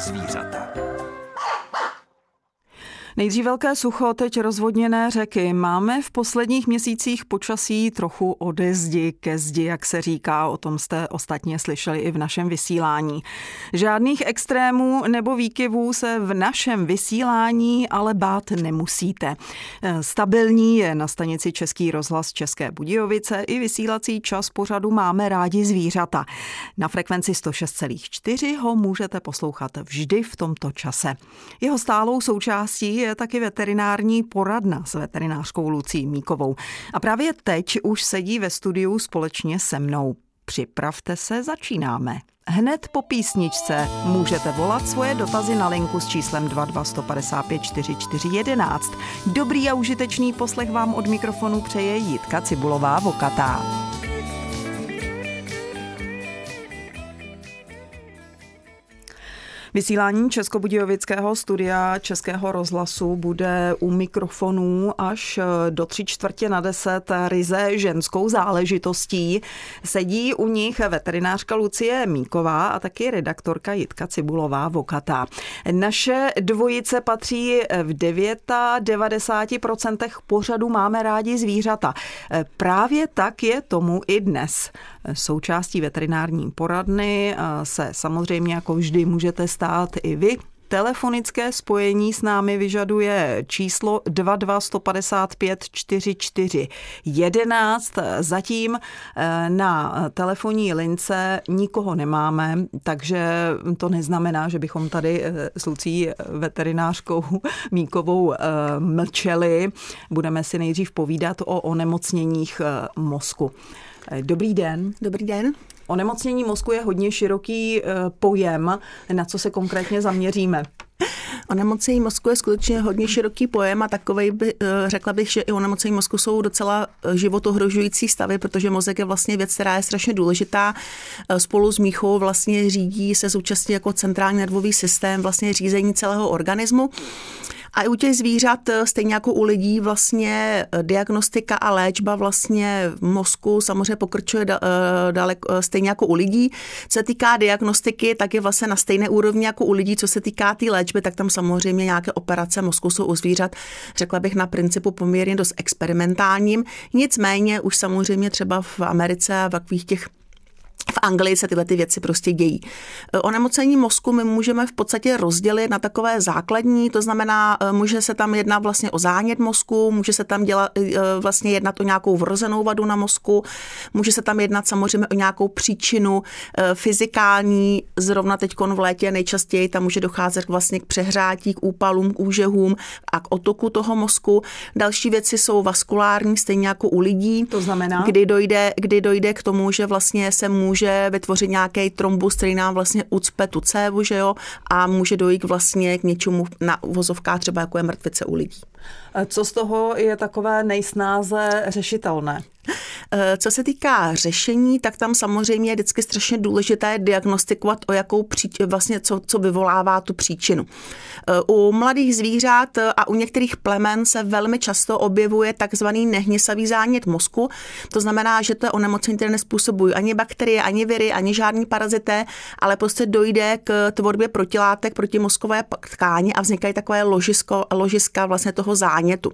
zvířata. Nejdřív velké sucho, teď rozvodněné řeky. Máme v posledních měsících počasí trochu ode zdi ke zdi, jak se říká, o tom jste ostatně slyšeli i v našem vysílání. Žádných extrémů nebo výkyvů se v našem vysílání ale bát nemusíte. Stabilní je na stanici Český rozhlas České Budějovice i vysílací čas pořadu Máme rádi zvířata. Na frekvenci 106,4 ho můžete poslouchat vždy v tomto čase. Jeho stálou součástí je taky veterinární poradna s veterinářkou Lucí Míkovou. A právě teď už sedí ve studiu společně se mnou. Připravte se, začínáme. Hned po písničce můžete volat svoje dotazy na linku s číslem 22 155 4411. Dobrý a užitečný poslech vám od mikrofonu přeje Jitka Cibulová Vokatá. Vysílání Českobudějovického studia Českého rozhlasu bude u mikrofonů až do tři čtvrtě na deset ryze ženskou záležitostí. Sedí u nich veterinářka Lucie Míková a taky redaktorka Jitka Cibulová Vokata. Naše dvojice patří v 99% pořadu Máme rádi zvířata. Právě tak je tomu i dnes. Součástí veterinární poradny se samozřejmě jako vždy můžete stát i vy. Telefonické spojení s námi vyžaduje číslo 22 155 44 11. Zatím eh, na telefonní lince nikoho nemáme, takže to neznamená, že bychom tady eh, s Lucí veterinářkou Míkovou eh, mlčeli. Budeme si nejdřív povídat o onemocněních mozku. Dobrý den. Dobrý den. Onemocnění mozku je hodně široký eh, pojem, na co se konkrétně zaměříme. Onemocnění mozku je skutečně hodně široký pojem a takový by, eh, řekla bych, že i onemocnění mozku jsou docela eh, životohrožující stavy, protože mozek je vlastně věc, která je strašně důležitá. Spolu s míchou vlastně řídí se zúčastní jako centrální nervový systém vlastně řízení celého organismu. A i u těch zvířat, eh, stejně jako u lidí, vlastně eh, diagnostika a léčba vlastně v mozku samozřejmě pokračuje eh, daleko, stejně jako u lidí. Co se týká diagnostiky, tak je vlastně na stejné úrovni jako u lidí. Co se týká té léčby, tak tam samozřejmě nějaké operace mozku jsou u zvířat, řekla bych na principu poměrně dost experimentálním. Nicméně už samozřejmě třeba v Americe a v takových těch v Anglii se tyhle ty věci prostě dějí. E, onemocnění mozku my můžeme v podstatě rozdělit na takové základní, to znamená, e, může se tam jednat vlastně o zánět mozku, může se tam dělat, e, vlastně jednat o nějakou vrozenou vadu na mozku, může se tam jednat samozřejmě o nějakou příčinu fyzikální, zrovna teď v létě nejčastěji tam může docházet vlastně k přehrátí, k úpalům, k úžehům a k otoku toho mozku. Další věci jsou vaskulární, stejně jako u lidí. To znamená? Kdy dojde, kdy dojde k tomu, že vlastně se může může vytvořit nějaký trombus, který nám vlastně ucpe tu cévu, že jo, a může dojít vlastně k něčemu na uvozovkách třeba jako je mrtvice u lidí. Co z toho je takové nejsnáze řešitelné? Eh, co se týká řešení, tak tam samozřejmě je vždycky strašně důležité diagnostikovat, o jakou příč, vlastně co, co vyvolává tu příčinu. Eh, u mladých zvířat a u některých plemen se velmi často objevuje takzvaný nehnisavý zánět mozku. To znamená, že to je onemocnění, které nespůsobují ani bakterie, ani viry, ani žádný parazité, ale prostě dojde k tvorbě protilátek proti mozkové tkáni a vznikají takové ložisko, ložiska vlastně toho zánětu.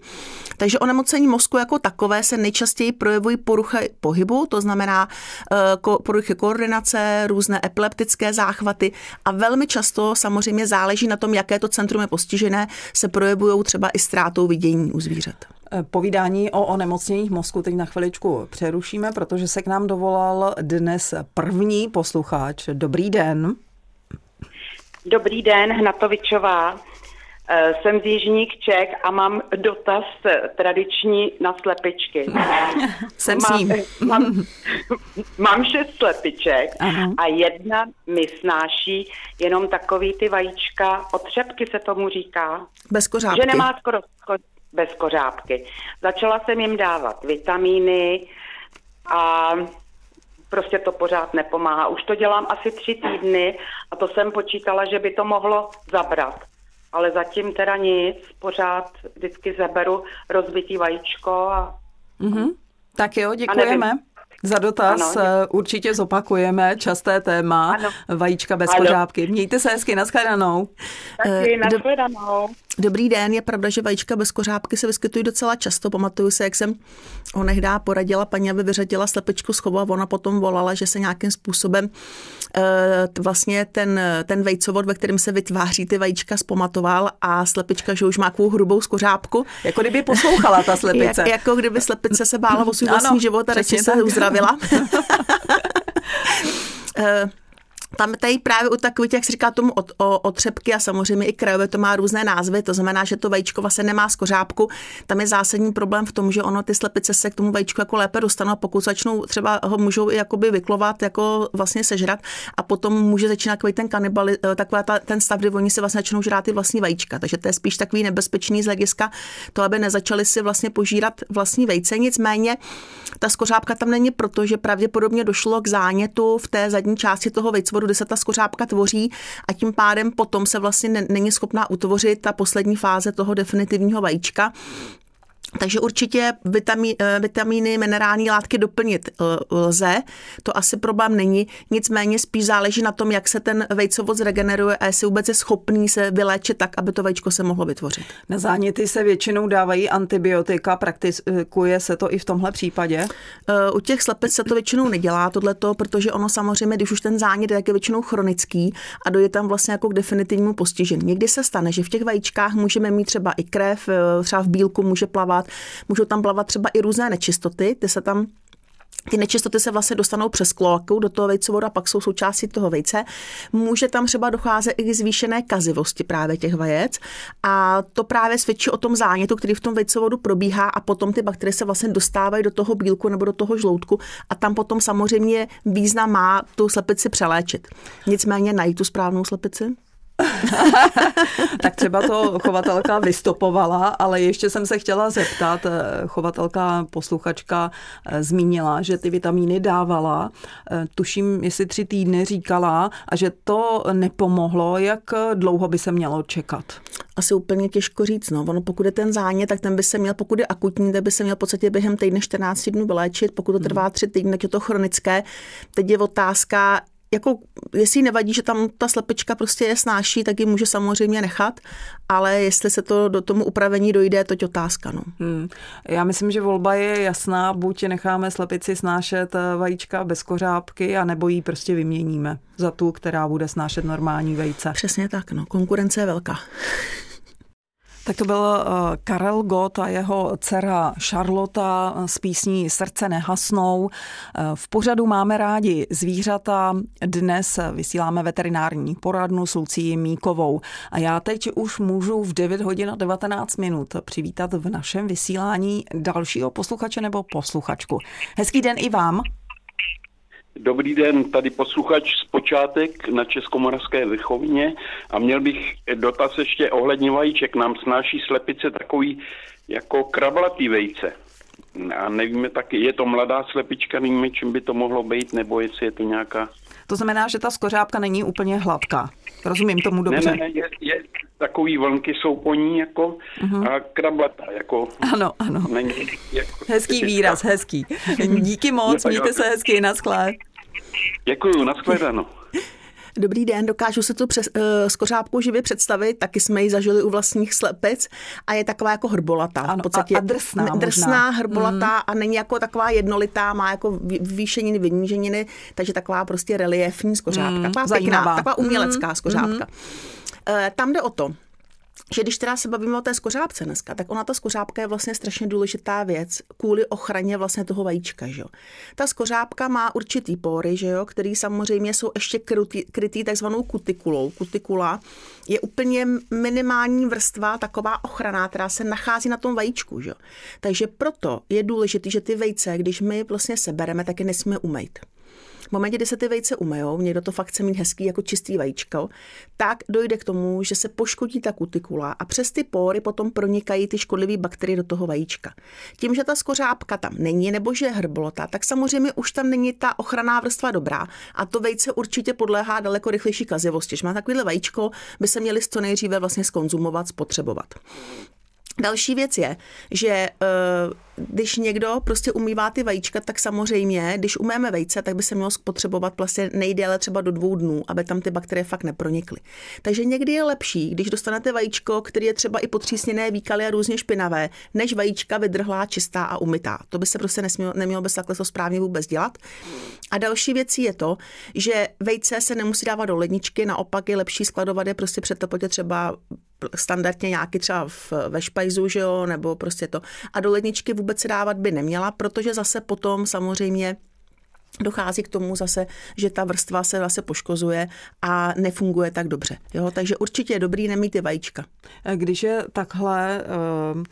Takže onemocnění mozku jako takové se nejčastěji projevují poruchy pohybu, to znamená eh, poruchy koordinace, různé epileptické záchvaty a velmi často samozřejmě záleží na tom, jaké to centrum je postižené, se projevují třeba i ztrátou vidění u zvířat. Eh, povídání o onemocněních mozku teď na chviličku přerušíme, protože se k nám dovolal dnes první posluchač. Dobrý den. Dobrý den, Hnatovičová. Eh, jsem z Jižních Čech a mám dotaz tradiční na slepičky. Jsem mám, s ním. Mám, mám šest slepiček Aha. a jedna mi snáší jenom takový ty vajíčka, otřepky se tomu říká. Bez kořápky. Že nemá skoro bez kořápky. Začala jsem jim dávat vitamíny a prostě to pořád nepomáhá. Už to dělám asi tři týdny a to jsem počítala, že by to mohlo zabrat ale zatím teda nic, pořád vždycky zaberu rozbitý vajíčko a... Mm-hmm. Tak jo, děkujeme. Za dotaz ano. Určitě zopakujeme časté téma ano. vajíčka bez kořápky. Mějte se hezky, nashledanou. Taky, eh, nashledanou. Dobrý den, je pravda, že vajíčka bez kořápky se vyskytují docela často. Pamatuju se, jak jsem onehdá poradila paní, aby vyřadila slepičku z chovu a ona potom volala, že se nějakým způsobem e, vlastně ten, ten vejcovod, ve kterém se vytváří ty vajíčka, zpomatoval a slepička, že už má takovou hrubou skořápku. Jako kdyby poslouchala ta slepice. Jak, jako kdyby slepice se bála o svůj vlastní život a radši se uzdravila. tam tady právě u takových, jak se říká tomu od, o, otřepky a samozřejmě i krajové to má různé názvy, to znamená, že to vajíčko vlastně nemá skořápku. Tam je zásadní problém v tom, že ono ty slepice se k tomu vajíčku jako lépe dostanou a pokud začnou třeba ho můžou i jakoby vyklovat, jako vlastně sežrat a potom může začínat takový ten kanibali, eh, taková ta, ten stav, kdy oni si vlastně začnou žrát ty vlastní vajíčka. Takže to je spíš takový nebezpečný z hlediska to, aby nezačali si vlastně požírat vlastní vejce. Nicméně ta skořápka tam není proto, že pravděpodobně došlo k zánětu v té zadní části toho vejcovodu kdy se ta skořápka tvoří a tím pádem potom se vlastně není schopná utvořit ta poslední fáze toho definitivního vajíčka. Takže určitě vitamí, eh, vitamíny, minerální látky doplnit eh, lze, to asi problém není, nicméně spíš záleží na tom, jak se ten vejcovod zregeneruje a jestli vůbec je schopný se vyléčit tak, aby to vejčko se mohlo vytvořit. Na záněty se většinou dávají antibiotika, praktikuje se to i v tomhle případě? Eh, u těch slepic se to většinou nedělá, tohleto, protože ono samozřejmě, když už ten zánět je, tak je většinou chronický a dojde tam vlastně jako k definitivnímu postižení. Někdy se stane, že v těch vajíčkách můžeme mít třeba i krev, třeba v bílku může plavat plavat. Můžou tam plavat třeba i různé nečistoty, ty se tam ty nečistoty se vlastně dostanou přes kloaku do toho vejcovodu a pak jsou součástí toho vejce. Může tam třeba docházet i k zvýšené kazivosti právě těch vajec a to právě svědčí o tom zánětu, který v tom vejcovodu probíhá a potom ty bakterie se vlastně dostávají do toho bílku nebo do toho žloutku a tam potom samozřejmě význam má tu slepici přeléčit. Nicméně najít tu správnou slepici tak třeba to chovatelka vystopovala, ale ještě jsem se chtěla zeptat, eh, chovatelka, posluchačka eh, zmínila, že ty vitamíny dávala, eh, tuším, jestli tři týdny říkala a že to nepomohlo, jak dlouho by se mělo čekat? Asi úplně těžko říct. No. Ono, pokud je ten zánět, tak ten by se měl, pokud je akutní, tak by se měl v podstatě během týdne 14 dnů vyléčit. Pokud to trvá tři týdny, tak je to chronické. Teď je otázka, jako, jestli nevadí, že tam ta slepička prostě je snáší, tak ji může samozřejmě nechat, ale jestli se to do tomu upravení dojde, to je otázka. No. Hmm. Já myslím, že volba je jasná, buď necháme slepici snášet eh, vajíčka bez kořápky, a nebo ji prostě vyměníme za tu, která bude snášet normální vejce. Přesně tak, no. konkurence je velká. Tak to byl eh, Karel Gott a jeho dcera Charlotta s písní Srdce nehasnou. Eh, v pořadu máme rádi zvířata. Dnes vysíláme veterinární poradnu s Lucí Míkovou. A já teď už můžu v 9 hodin a 19 minut přivítat v našem vysílání dalšího posluchače nebo posluchačku. Hezký den i vám. Dobrý den, tady posluchač z počátek na Českomoravské vychovně a měl bych dotaz ještě ohledně vajíček. Nám snáší slepice takový jako krablatý vejce. A nevíme taky, je to mladá slepička, nevíme, čím by to mohlo být, nebo jestli je to nějaká... To znamená, že ta skořápka není úplně hladká. Rozumím tomu dobře. Ne, ne, je, je, takový vlnky jsou po ní jako uh-huh. a krablata. Jako, ano, ano. Není, jako, hezký výraz, hezký. Díky moc, mějte se hezky, naschle. Děkuju, naschledanou. Dobrý den, dokážu se tu přes, uh, skořápku živě představit, taky jsme ji zažili u vlastních slepic a je taková jako hrbolatá. Ano, v podstatě a, a drsná. Drsná, možná. hrbolatá mm. a není jako taková jednolitá, má jako vyvýšeniny, vyníženiny, takže taková prostě reliefní skořápka. Mm, taková zajímavá. pěkná, taková umělecká mm, skořápka. Mm. Uh, tam jde o to, že když teda se bavíme o té skořápce dneska, tak ona ta skořápka je vlastně strašně důležitá věc kvůli ochraně vlastně toho vajíčka. Že jo. Ta skořápka má určitý pory, že jo, který samozřejmě jsou ještě krytý, krytý takzvanou kutikulou. Kutikula je úplně minimální vrstva, taková ochrana, která se nachází na tom vajíčku. Že jo. Takže proto je důležité, že ty vejce, když my vlastně sebereme, tak je nesmíme umýt. V momentě, kdy se ty vejce umejou, někdo to fakt chce mít hezký jako čistý vajíčko, tak dojde k tomu, že se poškodí ta kutikula a přes ty pory potom pronikají ty škodlivé bakterie do toho vajíčka. Tím, že ta skořápka tam není nebo že je hrbolota, tak samozřejmě už tam není ta ochranná vrstva dobrá a to vejce určitě podléhá daleko rychlejší kazivosti. Když má takovýhle vajíčko, by se měli co nejdříve vlastně skonzumovat, spotřebovat. Další věc je, že eh, když někdo prostě umývá ty vajíčka, tak samozřejmě, když umyjeme vejce, tak by se mělo spotřebovat vlastně nejdéle třeba do dvou dnů, aby tam ty bakterie fakt nepronikly. Takže někdy je lepší, když dostanete vajíčko, který je třeba i potřísněné, výkaly a různě špinavé, než vajíčka vydrhlá, čistá a umytá. To by se prostě nesmělo, nemělo by se takhle to správně vůbec dělat. A další věcí je to, že vejce se nemusí dávat do ledničky, naopak je lepší skladovat je prostě před teplotě třeba standardně nějaký třeba v, ve špajzu, že jo, nebo prostě to. A do ledničky vůbec se dávat by neměla, protože zase potom samozřejmě dochází k tomu zase, že ta vrstva se zase poškozuje a nefunguje tak dobře. Jo? Takže určitě je dobrý nemít ty vajíčka. Když je takhle uh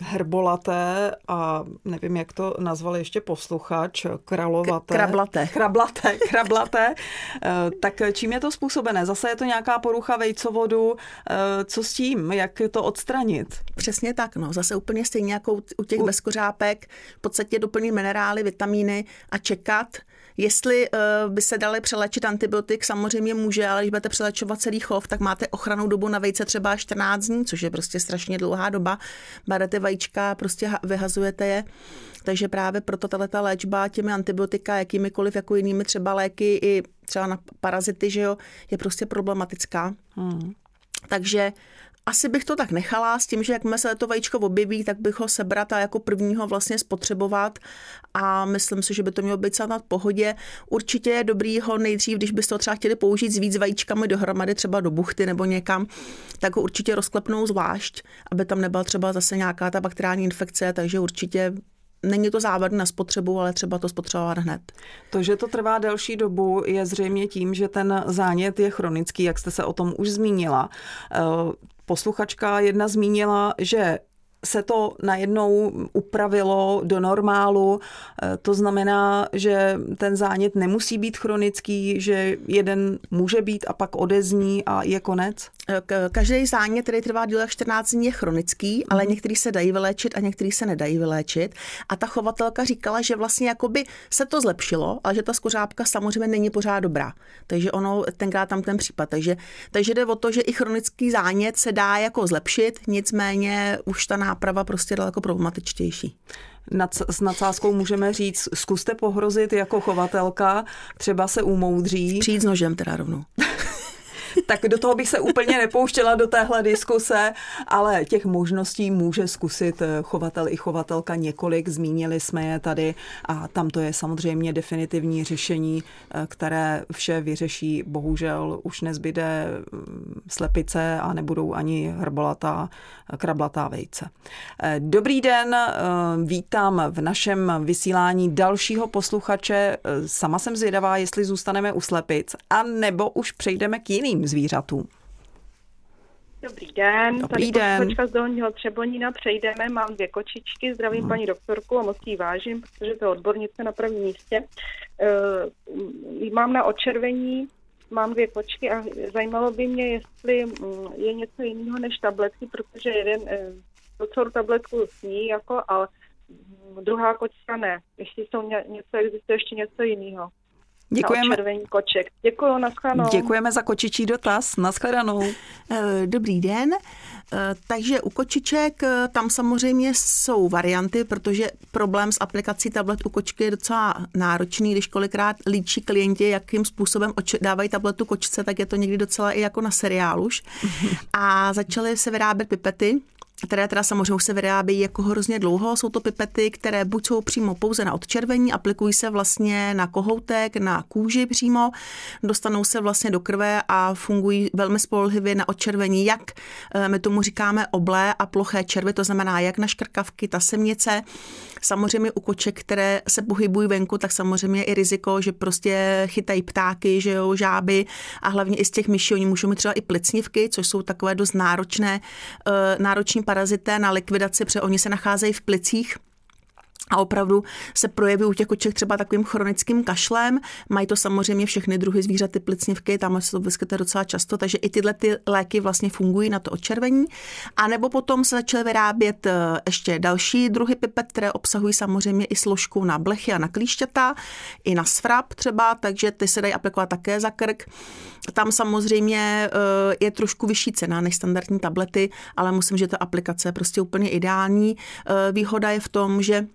herbolaté a nevím, jak to nazval ještě posluchač, kralovaté. Krablaté. Krablaté, krablaté. Eh, tak čím je to způsobené? Zase je to nějaká porucha vejcovodu. Eh, co s tím? Jak to odstranit? Přesně tak, no. Zase úplně stejně jako u těch u... bezkořápek. V podstatě doplnit minerály, vitamíny a čekat, Jestli uh, by se daly přelečit antibiotik, samozřejmě může, ale když budete přelečovat celý chov, tak máte ochranou dobu na vejce třeba 14 dní, což je prostě strašně dlouhá doba. Berete vajíčka, prostě vyhazujete je. Takže právě proto tato léčba těmi antibiotika, jakýmikoliv jako jinými třeba léky i třeba na parazity, že jo, je prostě problematická. Hmm. Takže asi bych to tak nechala s tím, že jakmile se to vajíčko objeví, tak bych ho sebrat a jako prvního vlastně spotřebovat a myslím si, že by to mělo být na pohodě. Určitě je dobrý ho nejdřív, když byste to třeba chtěli použít s víc vajíčkami dohromady, třeba do buchty nebo někam, tak ho určitě rozklepnou zvlášť, aby tam nebyla třeba zase nějaká ta bakteriální infekce, takže určitě Není to závadné na spotřebu, ale třeba to spotřebovat hned. To, že to trvá delší dobu, je zřejmě tím, že ten zánět je chronický, jak jste se o tom už zmínila. Posluchačka jedna zmínila, že se to najednou upravilo do normálu. Eh, to znamená, že ten zánět nemusí být chronický, že jeden může být a pak odezní a je konec? Každý zánět, který trvá díl 14 dní, je chronický, ale mhm. některý se dají vyléčit a některý se nedají vyléčit. A ta chovatelka říkala, že vlastně jakoby se to zlepšilo, ale že ta skořápka samozřejmě není pořád dobrá. Takže ono tenkrát tam ten případ. Takže, takže jde o to, že i chronický zánět se dá jako zlepšit, nicméně už ta náprava prostě daleko problematičtější. Nad, s nadsázkou můžeme říct, zkuste pohrozit jako chovatelka, třeba se umoudří. Přijít s nožem teda rovnou. tak do toho bych se úplně nepouštěla do téhle diskuse, ale těch možností může zkusit eh, chovatel i chovatelka několik, zmínili jsme je tady a tam to je samozřejmě definitivní řešení, eh, které vše vyřeší. Bohužel už nezbyde mm, slepice a nebudou ani hrbolatá, krablatá vejce. Eh, dobrý den, vítám v našem vysílání dalšího posluchače. Sama jsem zvědavá, jestli zůstaneme u slepic, a nebo už přejdeme k jiným zvířatům. Dobrý den, Dobrý tady den. z Dolního Třebonína přejdeme, mám dvě kočičky, zdravím hmm. paní doktorku a moc jí vážím, protože to je odbornice na prvním místě. Uh, mám na očervení, mám dvě kočky a zajímalo by mě, jestli um, je něco jiného než tabletky, protože jeden uh, docela tabletku sní, jako, ale druhá kočka ne. Ještě jsou ně, něco, existuje ještě něco jiného. Děkujeme. červený koček. Děkuji, nashledanou. Děkujeme za kočičí dotaz, nashledanou. Eh, dobrý den. Eh, takže u kočiček eh, tam samozřejmě jsou varianty, protože problém s aplikací tablet u kočky je docela náročný, když kolikrát líčí klienti, jakým způsobem dávají tabletu kočce, tak je to někdy docela i jako na seriálu už. A začaly se vyrábět pipety, které teda samozřejmě se vyrábějí jako hrozně dlouho. Jsou to pipety, které buď jsou přímo pouze na odčervení, aplikují se vlastně na kohoutek, na kůži přímo, dostanou se vlastně do krve a fungují velmi spolehlivě na odčervení, jak eh, my tomu říkáme oblé a ploché červy, to znamená jak na škrkavky, ta semnice, Samozřejmě u koček, které se pohybují venku, tak samozřejmě je i riziko, že prostě chytají ptáky, že jo, žáby a hlavně i z těch myší, oni můžou mít třeba i plicnivky, což jsou takové dost náročné, eh, nároční parazité na likvidaci, protože oni se nacházejí v plicích a opravdu se projeví u těch koček třeba takovým chronickým kašlem. Mají to samozřejmě všechny druhy zvířat, ty plicnivky, tam se to vyskytuje docela často, takže i tyhle ty léky vlastně fungují na to očervení. A nebo potom se začaly vyrábět eh, ještě další druhy pipet, které obsahují samozřejmě i složku na blechy a na klíšťata, i na svrap třeba, takže ty se dají aplikovat také za krk. Tam samozřejmě eh, je trošku vyšší cena než standardní tablety, ale musím, že ta aplikace je prostě úplně ideální. Eh, výhoda je v tom, že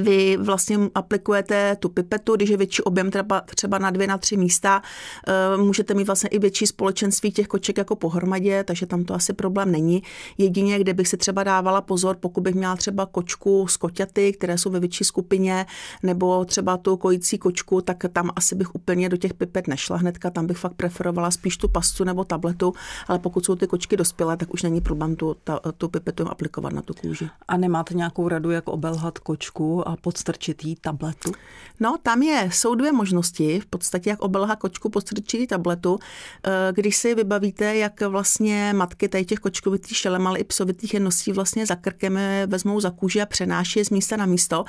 vy vlastně aplikujete tu pipetu, když je větší objem třeba, třeba na dvě, na tři místa, eh, můžete mít vlastně i větší společenství těch koček jako pohromadě, takže tam to asi problém není. Jedině, kde bych si třeba dávala pozor, pokud bych měla třeba kočku z koťaty, které jsou ve větší skupině, nebo třeba tu kojící kočku, tak tam asi bych úplně do těch pipet nešla hnedka, tam bych fakt preferovala spíš tu pastu nebo tabletu, ale pokud jsou ty kočky dospělé, tak už není problém tu, ta, tu pipetu aplikovat na tu kůži. A nemáte nějakou radu, jak obelhat kočku a podstrčit jí tabletu? No, tam je, jsou dvě možnosti, v podstatě jak obelha kočku podstrčit tabletu. Eh, když si vybavíte, jak vlastně matky tady těch kočkovitých šelem, ale i psovitých je nosí vlastně za krkem, vezmou za kůži a přenáší je z místa na místo.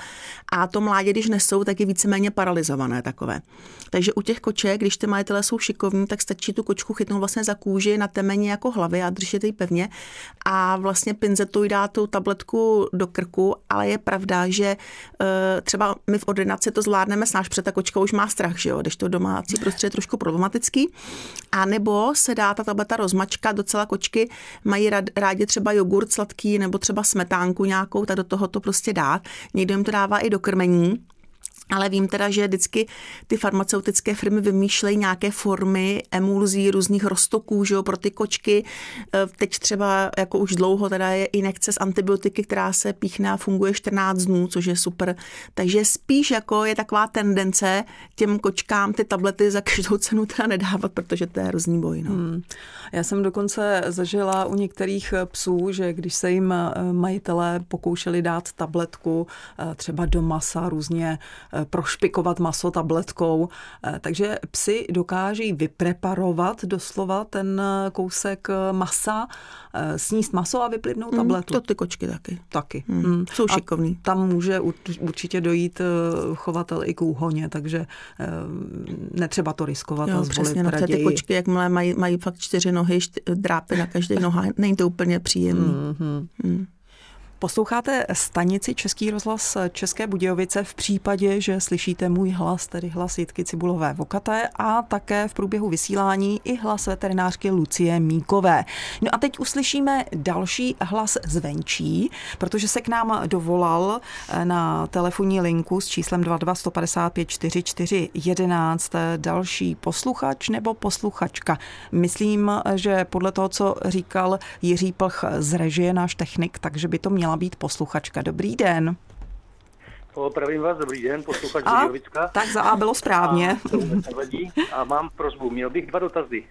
A to mládě, když nesou, tak je víceméně paralizované takové. Takže u těch koček, když ty majitelé jsou šikovní, tak stačí tu kočku chytnout vlastně za kůži na temeně jako hlavy a držet ji pevně a vlastně pinzetou jí dát tu tabletku do krku, ale je pravda, že Eh, třeba my v ordinaci to zvládneme snáš, protože ta kočka už má strach, že jo, když to domácí prostředí je trošku problematický. A nebo se dá ta tableta rozmačka, docela kočky mají rádi třeba jogurt sladký nebo třeba smetánku nějakou, tak do toho to prostě dát. Někdo jim to dává i do krmení, ale vím teda, že vždycky ty farmaceutické firmy vymýšlejí nějaké formy emulzí, různých roztoků že jo, pro ty kočky. E, teď třeba jako už dlouho teda je injekce z antibiotiky, která se píchne a funguje 14 dnů, což je super. Takže spíš jako je taková tendence těm kočkám ty tablety za každou cenu teda nedávat, protože to je hrozný boj. No. Hmm. Já jsem dokonce zažila u některých psů, že když se jim e, majitelé pokoušeli dát tabletku e, třeba do masa různě prošpikovat maso tabletkou. Eh, takže psy dokáží vypreparovat doslova ten eh, kousek masa, sníst maso a vyplivnout mm, tabletu. To ty kočky taky. Taky. Mm, mm. Jsou šikovní. Tam může určitě dojít chovatel i k úhoně, takže netřeba to riskovat jo, a přesně, no, ty kočky, jakmile mají, mají fakt čtyři nohy, čty, drápy na každé noha, není to úplně příjemné. Mm-hmm. Mm. Posloucháte stanici Český rozhlas České Budějovice v případě, že slyšíte můj hlas, tedy hlas Jitky Cibulové Vokaté a také v průběhu vysílání i hlas veterinářky Lucie Míkové. No a teď uslyšíme další hlas zvenčí, protože se k nám dovolal eh, na telefonní linku s číslem 22 155 44 11 další posluchač nebo posluchačka. Myslím, že podle toho, co říkal Jiří Plch z režie, náš technik, takže by to měla být posluchačka. Dobrý den. Opravím vás, dobrý den, posluchač Budějovicka. Tak za A bylo správně. A, a mám prozbu, měl bych dva dotazy.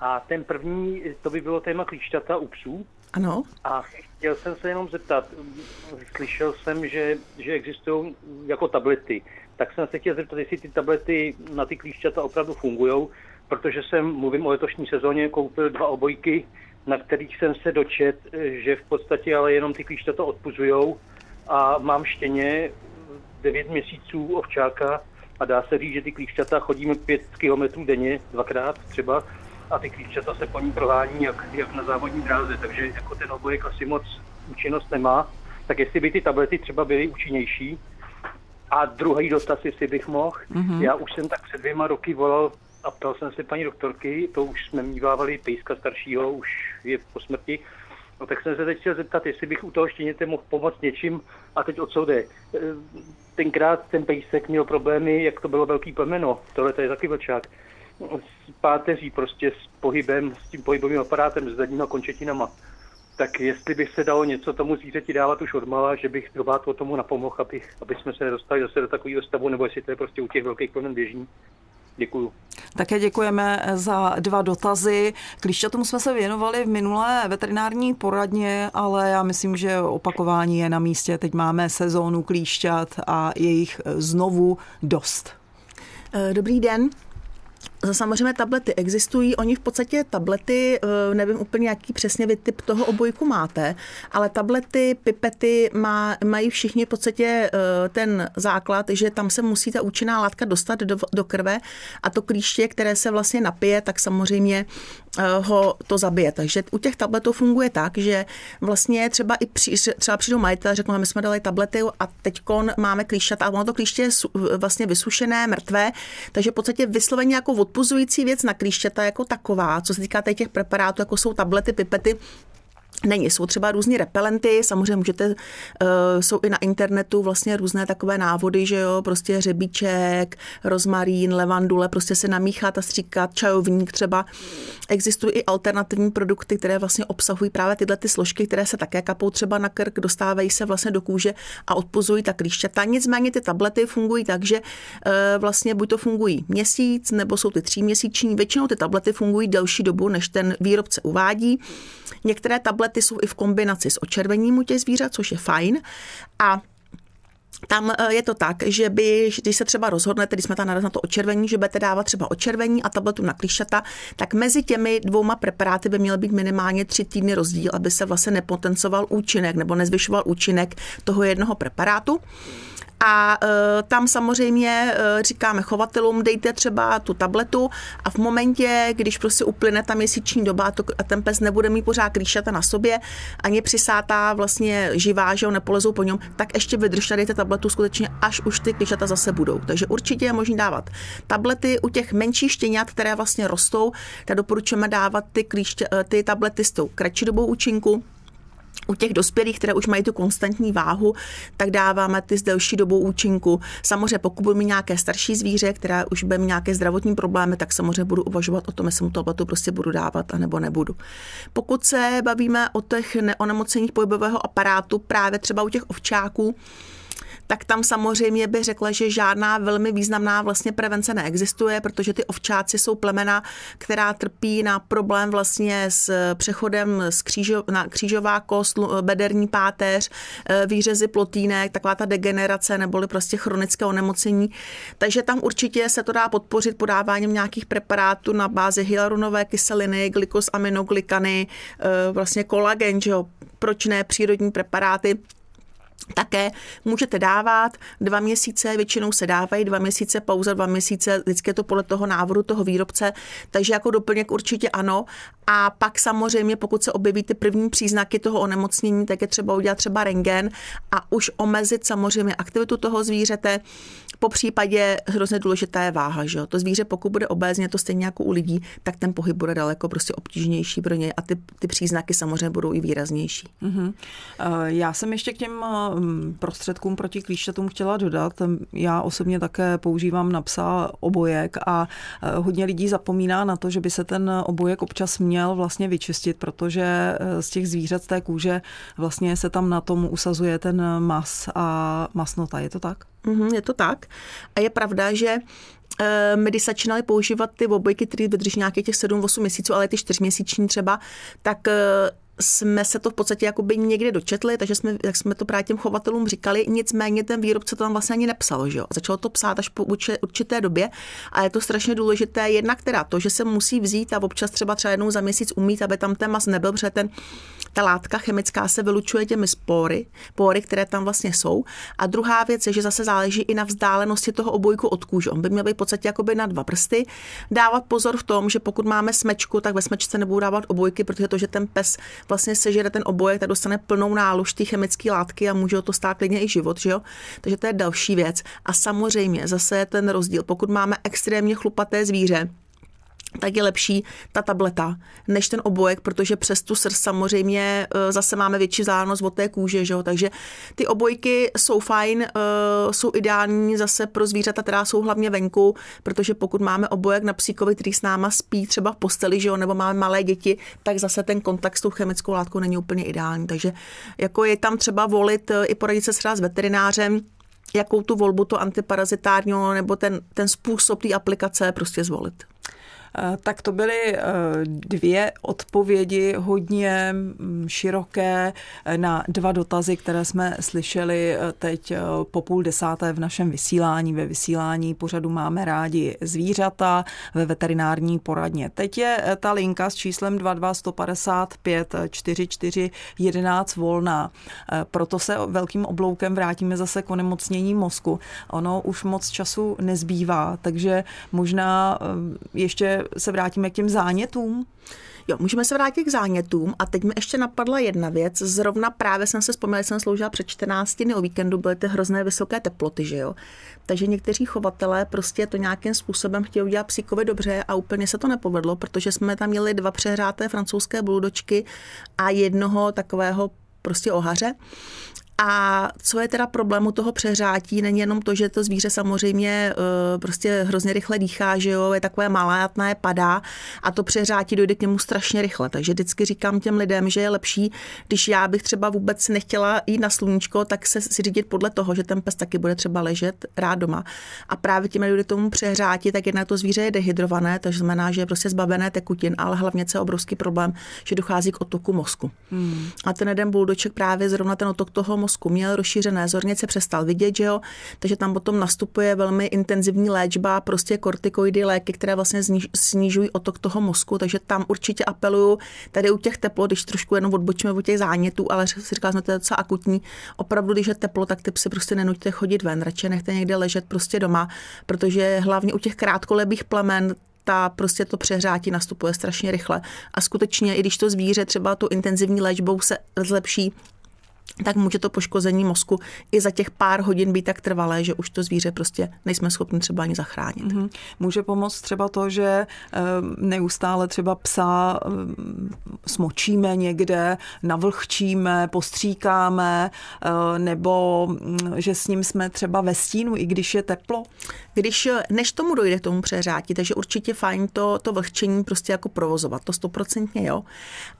A ten první, to by bylo téma klíšťata u psů. Ano. A chtěl jsem se jenom zeptat, slyšel jsem, že, že existují jako tablety. Tak jsem se chtěl zeptat, jestli ty tablety na ty klíšťata opravdu fungují, protože jsem, mluvím o letošní sezóně, koupil dva obojky, na kterých jsem se dočet, že v podstatě ale jenom ty klíště to odpuzujou a mám štěně 9 měsíců ovčáka a dá se říct, že ty klíšťata chodíme 5 kilometrů denně, dvakrát třeba, a ty klíšťata se po ní prohání jak, jak na závodní dráze, takže jako ten obojek asi moc účinnost nemá. Tak jestli by ty tablety třeba byly účinnější. A druhý dotaz, jestli bych mohl. Mm-hmm. Já už jsem tak před dvěma roky volal a ptal jsem se paní doktorky, to už jsme mývávali pejska staršího, už je po smrti, No tak jsem se teď chtěl zeptat, jestli bych u toho štěněte mohl pomoct něčím a teď o co jde. E, tenkrát ten pejsek měl problémy, jak to bylo velký plemeno, tohle to je taky vlčák, s páteří prostě s pohybem, s tím pohybovým aparátem, s zadníma končetinama. Tak jestli by se dalo něco tomu zvířeti dávat už odmala, že bych o tomu napomohl, aby, aby jsme se nedostali zase do takového stavu, nebo jestli to je prostě u těch velkých plemen běžný. Děkuju. Také děkujeme za dva dotazy. Klíšťatům jsme se věnovali v minulé veterinární poradně, ale já myslím, že opakování je na místě. Teď máme sezónu klíšťat a jejich znovu dost. Eh, dobrý den. Samozřejmě tablety existují, oni v podstatě tablety, eh, nevím úplně, jaký přesně vy typ toho obojku máte, ale tablety, pipety má, mají všichni v podstatě eh, ten základ, že tam se musí ta účinná látka dostat do, do krve. A to klíště, které se vlastně napije, tak samozřejmě ho to zabije. Takže u těch tabletů funguje tak, že vlastně třeba i při, třeba přijdou majitel, řeknou, my jsme dali tablety a teď máme klíšťata a ono to klíště je vlastně vysušené, mrtvé, takže v podstatě vysloveně jako odpuzující věc na klíšťata jako taková, co se týká těch preparátů, jako jsou tablety, pipety, Není, jsou třeba různý repelenty, samozřejmě můžete, uh, jsou i na internetu vlastně různé takové návody, že jo, prostě řebíček, rozmarín, levandule, prostě se namíchat a stříkat, čajovník třeba. Existují i alternativní produkty, které vlastně obsahují právě tyhle ty složky, které se také kapou třeba na krk, dostávají se vlastně do kůže a odpuzují ta klíšťata. Nicméně ty tablety fungují tak, že uh, vlastně buď to fungují měsíc, nebo jsou ty tříměsíční. Většinou ty tablety fungují delší dobu, než ten výrobce uvádí. Některé tablety jsou i v kombinaci s očervením u těch zvířat, což je fajn. A tam eh, je to tak, že by, když se třeba rozhodnete, když jsme tam na to očervení, že budete dávat třeba očervení a tabletu na klišata, tak mezi těmi dvouma preparáty by měl být minimálně tři týdny rozdíl, aby se vlastně nepotencoval účinek nebo nezvyšoval účinek toho jednoho preparátu. A e, tam samozřejmě e, říkáme chovatelům, dejte třeba tu tabletu a v momentě, když prostě uplyne ta měsíční doba a ten pes nebude mít pořád klíšata na sobě, ani přisátá vlastně živá, že ho nepolezou po něm, tak ještě vydržte, dejte tabletu skutečně, až už ty klíšata zase budou. Takže určitě je možné dávat tablety u těch menších štěňat, které vlastně rostou, tak doporučujeme dávat ty, klíště, e, ty tablety s tou kratší dobou účinku, u těch dospělých, které už mají tu konstantní váhu, tak dáváme ty s delší dobou účinku. Samozřejmě pokud budu mít nějaké starší zvíře, které už bude mít nějaké zdravotní problémy, tak samozřejmě budu uvažovat o tom, jestli mu tabletu prostě budu dávat, anebo nebudu. Pokud se bavíme o těch neonemocněních pohybového aparátu, právě třeba u těch ovčáků, tak tam samozřejmě by řekla, že žádná velmi významná vlastně prevence neexistuje, protože ty ovčáci jsou plemena, která trpí na problém vlastně s přechodem z křížo, na křížová kost, bederní páteř, eh, výřezy plotínek, taková ta degenerace neboli prostě chronické onemocnění. Takže tam určitě se to dá podpořit podáváním nějakých preparátů na bázi hyaluronové kyseliny, glykosaminoglykany, eh, vlastně kolagen, že jo, proč ne přírodní preparáty také můžete dávat. Dva měsíce, většinou se dávají dva měsíce, pauza dva měsíce, vždycky je to podle toho návodu toho výrobce, takže jako doplněk určitě ano. A pak samozřejmě, pokud se objeví ty první příznaky toho onemocnění, tak je třeba udělat třeba rengen a už omezit samozřejmě aktivitu toho zvířete, po případě hrozně důležitá je váha. Že jo? To zvíře, pokud bude obézně, to stejně jako u lidí, tak ten pohyb bude daleko prostě obtížnější pro něj a ty, ty příznaky samozřejmě budou i výraznější. Mm-hmm. Já jsem ještě k těm eh, prostředkům proti klíšťatům chtěla dodat. Já osobně také používám na psa obojek a eh, hodně lidí zapomíná na to, že by se ten obojek občas měl vlastně vyčistit, protože z těch zvířat z té kůže vlastně se tam na tom usazuje ten mas a masnota. Je to tak? Mm-hmm, je to tak. A je pravda, že eh, my když začínali používat ty obojky, které vydrží nějakých těch 7-8 měsíců, ale ty 4 měsíční třeba, tak eh, jsme se to v podstatě jakoby někde dočetli, takže jsme, jak jsme to právě těm chovatelům říkali, nicméně ten výrobce to tam vlastně ani nepsal, že jo. Začalo to psát až po určité době a je to strašně důležité, jednak teda to, že se musí vzít a občas třeba třeba jednou za měsíc umít, aby tam ten mas nebyl, protože ten, ta látka chemická se vylučuje těmi spory, pory, které tam vlastně jsou. A druhá věc je, že zase záleží i na vzdálenosti toho obojku od kůže. On by měl být v podstatě jakoby na dva prsty. Dávat pozor v tom, že pokud máme smečku, tak ve smečce nebudou dávat obojky, protože to, že ten pes vlastně sežere ten obojek, tak dostane plnou nálož té chemické látky a může to stát klidně i život, že jo? Takže to je další věc. A samozřejmě zase ten rozdíl. Pokud máme extrémně chlupaté zvíře, tak je lepší ta tableta než ten obojek, protože přes tu srst samozřejmě e, zase máme větší vzdálenost od té kůže, že? takže ty obojky jsou fajn, e, jsou ideální zase pro zvířata, která jsou hlavně venku, protože pokud máme obojek na psíkovi, který s náma spí třeba v posteli, že jo, nebo máme malé děti, tak zase ten kontakt s tou chemickou látkou není úplně ideální. Takže jako je tam třeba volit e, i poradit se s veterinářem, jakou tu volbu to antiparazitárního nebo ten, ten způsob té aplikace prostě zvolit. Eh, tak to byly eh, dvě odpovědi hodně mm, široké eh, na dva dotazy, které jsme slyšeli teď po půl desáté v našem vysílání. Ve vysílání pořadu máme rádi zvířata ve veterinární poradně. Teď je ta linka s číslem 22155 44 11 volná. Proto se velkým obloukem vrátíme zase k onemocnění mozku. Ono už moc času nezbývá, takže možná ještě se vrátíme k těm zánětům? Jo, můžeme se vrátit k zánětům a teď mi ještě napadla jedna věc. Zrovna právě jsem se vzpomněla, jsem sloužila před 14 dny o víkendu, byly ty hrozné vysoké teploty, že jo. Takže někteří chovatelé prostě to nějakým způsobem chtěli udělat psíkovi dobře a úplně se to nepovedlo, protože jsme tam měli dva přehráté francouzské buldočky a jednoho takového prostě ohaře. A co je teda problému toho přeřátí, není jenom to, že to zvíře samozřejmě uh, prostě hrozně rychle dýchá, že jo, je takové malátné, padá a to přeřátí dojde k němu strašně rychle. Takže vždycky říkám těm lidem, že je lepší, když já bych třeba vůbec nechtěla jít na sluníčko, tak se si řídit podle toho, že ten pes taky bude třeba ležet rád doma. A právě tím, dojde k tomu přeřátí, tak jedna to zvíře je dehydrované, to znamená, že je prostě zbavené tekutin, ale hlavně je obrovský problém, že dochází k otoku mozku. Hmm. A ten jeden buldoček právě zrovna ten otok toho mozku měl rozšířené zornice, přestal vidět, že jo, takže tam potom nastupuje velmi intenzivní léčba, prostě kortikoidy, léky, které vlastně snižují otok toho mozku, takže tam určitě apeluju tady u těch teplot, když trošku jenom odbočíme od těch zánětů, ale si říká, že to je docela akutní. Opravdu, když je teplo, tak ty psy prostě nenuďte chodit ven, radši nechte někde ležet prostě doma, protože hlavně u těch krátkolebých plemen ta prostě to přehrátí nastupuje strašně rychle. A skutečně, i když to zvíře třeba tu intenzivní léčbou se zlepší, tak může to poškození mozku i za těch pár hodin být tak trvalé, že už to zvíře prostě nejsme schopni třeba ani zachránit. Mm-hmm. Může pomoct třeba to, že eh, neustále třeba psa eh, smočíme někde, navlhčíme, postříkáme, eh, nebo mm, že s ním jsme třeba ve stínu, i když je teplo? Když, než tomu dojde tomu přeřátí, takže určitě fajn to, to vlhčení prostě jako provozovat, to stoprocentně jo.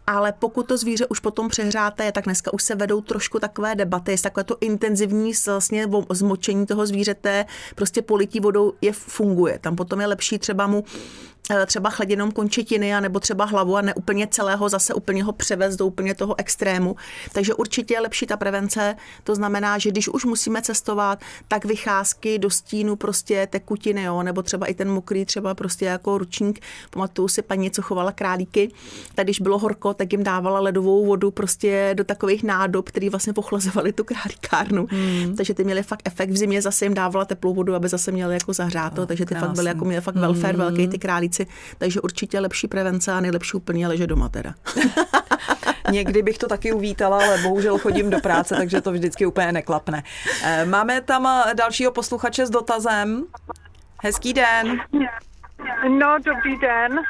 Ale pokud to zvíře už potom přehráté, tak dneska už se vedou trošku takové debaty, jestli takové to intenzivní vlastně zmočení toho zvířete, prostě polití vodou je funguje. Tam potom je lepší třeba mu Eh, třeba chladinou končetiny a nebo třeba hlavu a ne úplně celého zase úplně ho převést do úplně toho extrému. Takže určitě je lepší ta prevence. To znamená, že když už musíme cestovat, tak vycházky do stínu prostě tekutiny, jo, nebo třeba i ten mokrý třeba prostě jako ručník. Pamatuju si paní, co chovala králíky, tak když bylo horko, tak jim dávala ledovou vodu prostě do takových nádob, které vlastně pochlazovaly tu králíkárnu. Hmm. Takže ty měly fakt efekt. V zimě zase jim dávala teplou vodu, aby zase měli jako zahřáto, oh, takže ty krásný. fakt byly jako měly fakt welfare hmm. velký ty králíci říci. Takže určitě lepší prevence a nejlepší úplně ležet doma teda. Někdy bych to taky uvítala, ale bohužel chodím do práce, takže to vždycky úplně neklapne. Eh, máme tam dalšího posluchače s dotazem. Hezký den. No, dobrý den.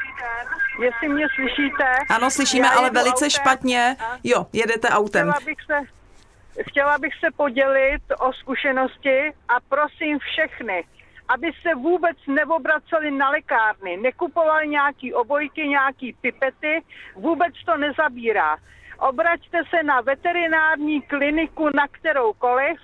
Jestli mě slyšíte. Ano, slyšíme, ale velice autem. špatně. Jo, jedete autem. Chtěla bych, se, chtěla bych se podělit o zkušenosti a prosím všechny, aby se vůbec neobraceli na lékárny, nekupovali nějaký obojky, nějaký pipety, vůbec to nezabírá. Obraťte se na veterinární kliniku na kteroukoliv,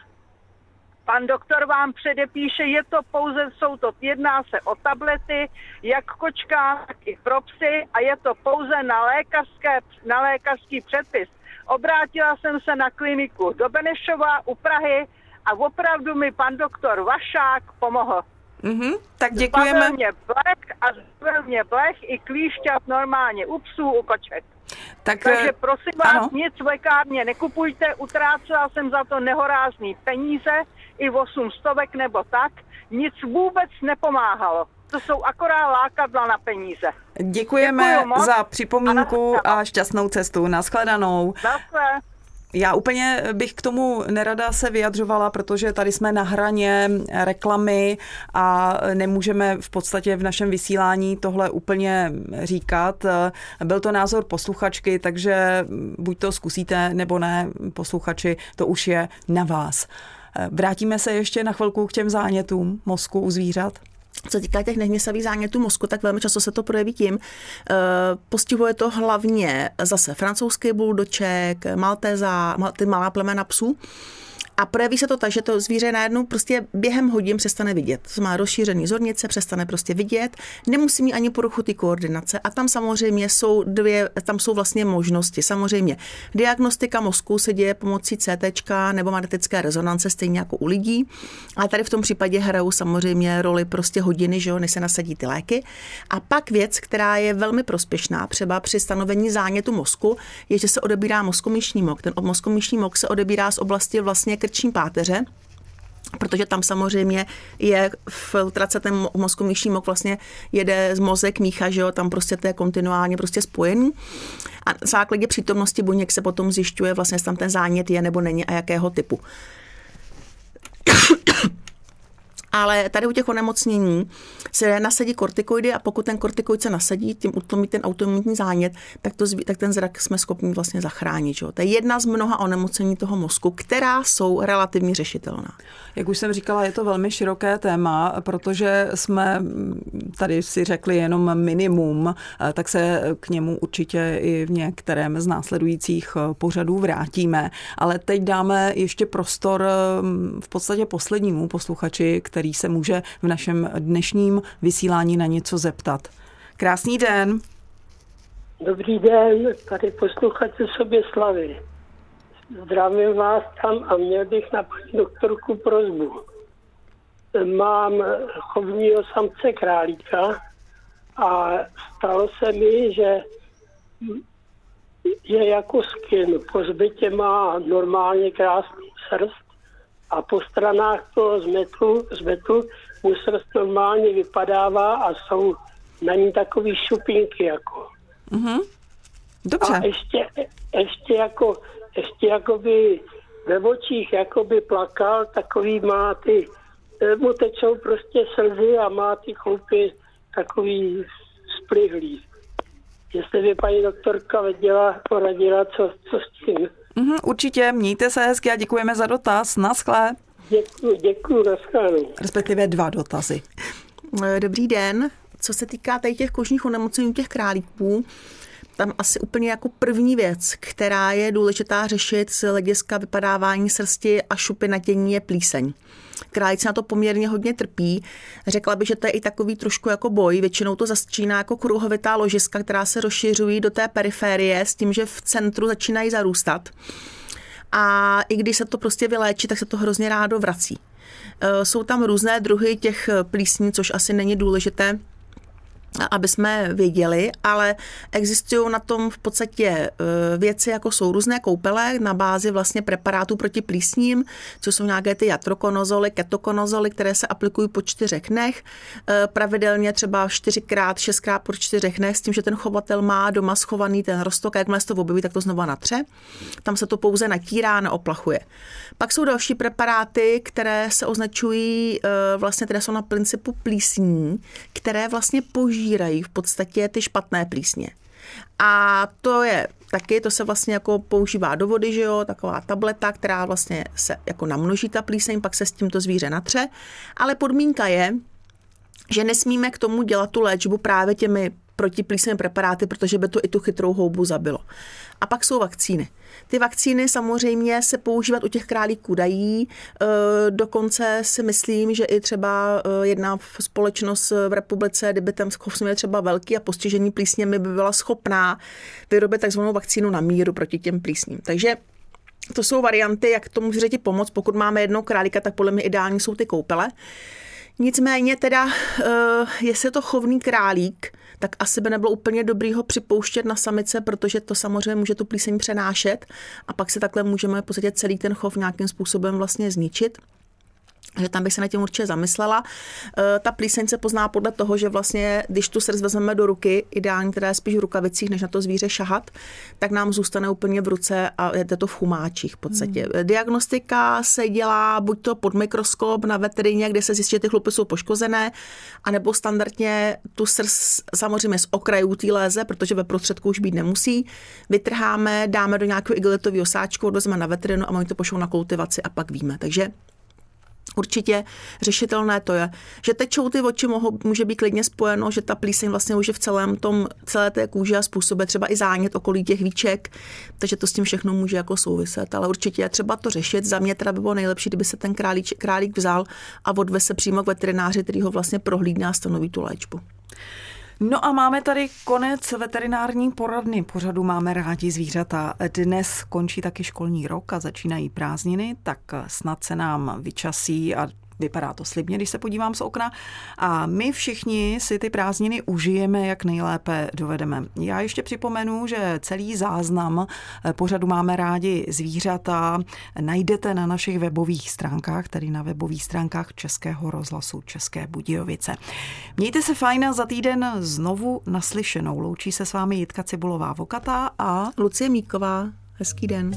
Pan doktor vám předepíše, je to pouze, jsou to, jedná se o tablety, jak kočka, tak i pro psy a je to pouze na, lékařské, na lékařský předpis. Obrátila jsem se na kliniku do Benešova u Prahy a opravdu mi pan doktor Vašák pomohl. Mm-hmm, tak děkujeme. Zbavil mě blech a zbavil mě blech i klíšťat normálně u psů, u koček. Tak, Takže eh, prosím vás, ano. nic v lékárně nekupujte, utrácela jsem za to nehorázný peníze, i 8 stovek nebo tak, nic vůbec nepomáhalo. To jsou akorát lákadla na peníze. Děkujeme za připomínku a šťastnou cestu. Naschledanou. Naschle. Já úplně bych k tomu nerada se vyjadřovala, protože tady jsme na hraně reklamy a nemůžeme v podstatě v našem vysílání tohle úplně říkat. Byl to názor posluchačky, takže buď to zkusíte nebo ne, posluchači, to už je na vás. Vrátíme se ještě na chvilku k těm zánětům mozku u zvířat. Co týká těch nehněsavých zánětů mozku, tak velmi často se to projeví tím. Eh, postihuje to hlavně zase francouzský buldoček, maltéza, ty malá plemena psů. A projeví se to tak, že to zvíře najednou prostě během hodin přestane vidět. To má rozšířený zornice, přestane prostě vidět, nemusí mít ani poruchu ty koordinace. A tam samozřejmě jsou dvě, tam jsou vlastně možnosti. Samozřejmě diagnostika mozku se děje pomocí CT nebo magnetické rezonance, stejně jako u lidí. Ale tady v tom případě hrajou samozřejmě roli prostě hodiny, že jo, než se nasadí ty léky. A pak věc, která je velmi prospěšná, třeba při stanovení zánětu mozku, je, že se odebírá mozkomíšní mok. Ten mozkomíšní mok se odebírá z oblasti vlastně krční páteře, protože tam samozřejmě je filtrace, ten mozkomíšní mok vlastně jede z mozek, mícha, že jo, tam prostě to je kontinuálně prostě spojený. A v základě přítomnosti buněk se potom zjišťuje vlastně, jestli tam ten zánět je nebo není a jakého typu ale tady u těch onemocnění se nasadí kortikoidy a pokud ten kortikoid se nasadí, tím utlumí ten autoimunitní zánět, tak, to, tak ten zrak jsme schopni vlastně zachránit. Že? To je jedna z mnoha onemocnění toho mozku, která jsou relativně řešitelná. Jak už jsem říkala, je to velmi široké téma, protože jsme tady si řekli jenom minimum, tak se k němu určitě i v některém z následujících pořadů vrátíme. Ale teď dáme ještě prostor v podstatě poslednímu posluchači, který se může v našem dnešním vysílání na něco zeptat. Krásný den. Dobrý den, tady posluchač se sobě slavy. Zdravím vás tam a měl bych na paní doktorku prozbu. Mám chovního samce králíka a stalo se mi, že je jako skin. Po zbytě má normálně krásný srst a po stranách toho zmetu, zmetu mu srst normálně vypadává a jsou na ní takový šupinky jako. Mm-hmm. Dobře. A ještě, ještě jako, ještě jako by ve očích jako by plakal, takový má ty, eh, mu tečou prostě slzy a má ty chlupy takový splihlý. Jestli by paní doktorka věděla, poradila, co, co s tím. Mm, určitě, mějte se hezky a děkujeme za dotaz. Naschle. Děkuji, děkuji, naschledanou. Respektive dva dotazy. Eh, dobrý den. Co se týká tady těch kožních onemocnění těch králíků, tam asi úplně jako první věc, která je důležitá řešit z hlediska vypadávání srsti a šupy na tění je plíseň. Králíci na to poměrně hodně trpí. Řekla bych, že to je i takový trošku jako boj. Většinou to začíná jako kruhovitá ložiska, která se rozšiřují do té periférie s tím, že v centru začínají zarůstat. A i když se to prostě vyléčí, tak se to hrozně rádo vrací. E, jsou tam různé druhy těch plísní, což asi není důležité aby jsme věděli, ale existují na tom v podstatě e, věci, jako jsou různé koupele na bázi vlastně preparátů proti plísním, co jsou nějaké ty jatrokonozoly, ketokonozoly, které se aplikují po čtyřech dnech, e, pravidelně třeba čtyřikrát, šestkrát po čtyřech dnech, s tím, že ten chovatel má doma schovaný ten rostok, jakmile se to objeví, tak to znova natře. Tam se to pouze natírá, neoplachuje. Pak jsou další preparáty, které se označují, e, vlastně které jsou na principu plísní, které vlastně požívají požírají v podstatě ty špatné plísně. A to je taky, to se vlastně jako používá do vody, že jo, taková tableta, která vlastně se jako namnoží ta plíseň, pak se s tímto zvíře natře, ale podmínka je, že nesmíme k tomu dělat tu léčbu právě těmi protiplísnými preparáty, protože by to i tu chytrou houbu zabilo. A pak jsou vakcíny. Ty vakcíny samozřejmě se používat u těch králíků dají. E, dokonce si myslím, že i třeba e, jedna společnost v republice, kdyby tam měl třeba velký a postižení plísněmi, by byla schopná vyrobit takzvanou vakcínu na míru proti těm plísním. Takže to jsou varianty, jak tomu zřeti pomoct. Pokud máme jedno králíka, tak podle mě ideální jsou ty koupele. Nicméně teda, eh, jestli to chovný králík, tak asi by nebylo úplně dobrý ho připouštět na samice, protože to samozřejmě může tu plíseň přenášet a pak si takhle můžeme v podstatě celý ten chov nějakým způsobem vlastně zničit že tam bych se na tím určitě zamyslela. E, ta plíseň se pozná podle toho, že vlastně, když tu srdc vezmeme do ruky, ideálně teda spíš v rukavicích, než na to zvíře šahat, tak nám zůstane úplně v ruce a je to v chumáčích v podstatě. Hmm. Diagnostika se dělá buď to pod mikroskop na veterině, kde se zjistí, že ty chlupy jsou poškozené, anebo standardně tu srdc samozřejmě z okrajů té léze, protože ve prostředku už být nemusí, vytrháme, dáme do nějakého igelitového sáčku, odvezme na veterinu a oni to pošlou na kultivaci a pak víme. Takže Určitě řešitelné to je, že tečou ty oči mohou, může být klidně spojeno, že ta plíseň vlastně už je v celém tom, celé té kůži a způsobuje třeba i zánět okolí těch víček, takže to s tím všechno může jako souviset, ale určitě je třeba to řešit. Za mě teda by bylo nejlepší, kdyby se ten králík, králík vzal a odvez se přímo k veterináři, který ho vlastně prohlídne a stanoví tu léčbu. No a máme tady konec veterinární poradny. Pořadu máme rádi zvířata. Dnes končí taky školní rok a začínají prázdniny, tak snad se nám vyčasí a Vypadá to slibně, když se podívám z okna. A my všichni si ty prázdniny užijeme, jak nejlépe dovedeme. Já ještě připomenu, že celý záznam pořadu máme rádi zvířata najdete na našich webových stránkách, tedy na webových stránkách Českého rozhlasu České Budějovice. Mějte se fajn za týden znovu naslyšenou. Loučí se s vámi Jitka Cibulová Vokata a Lucie Míková. Hezký den.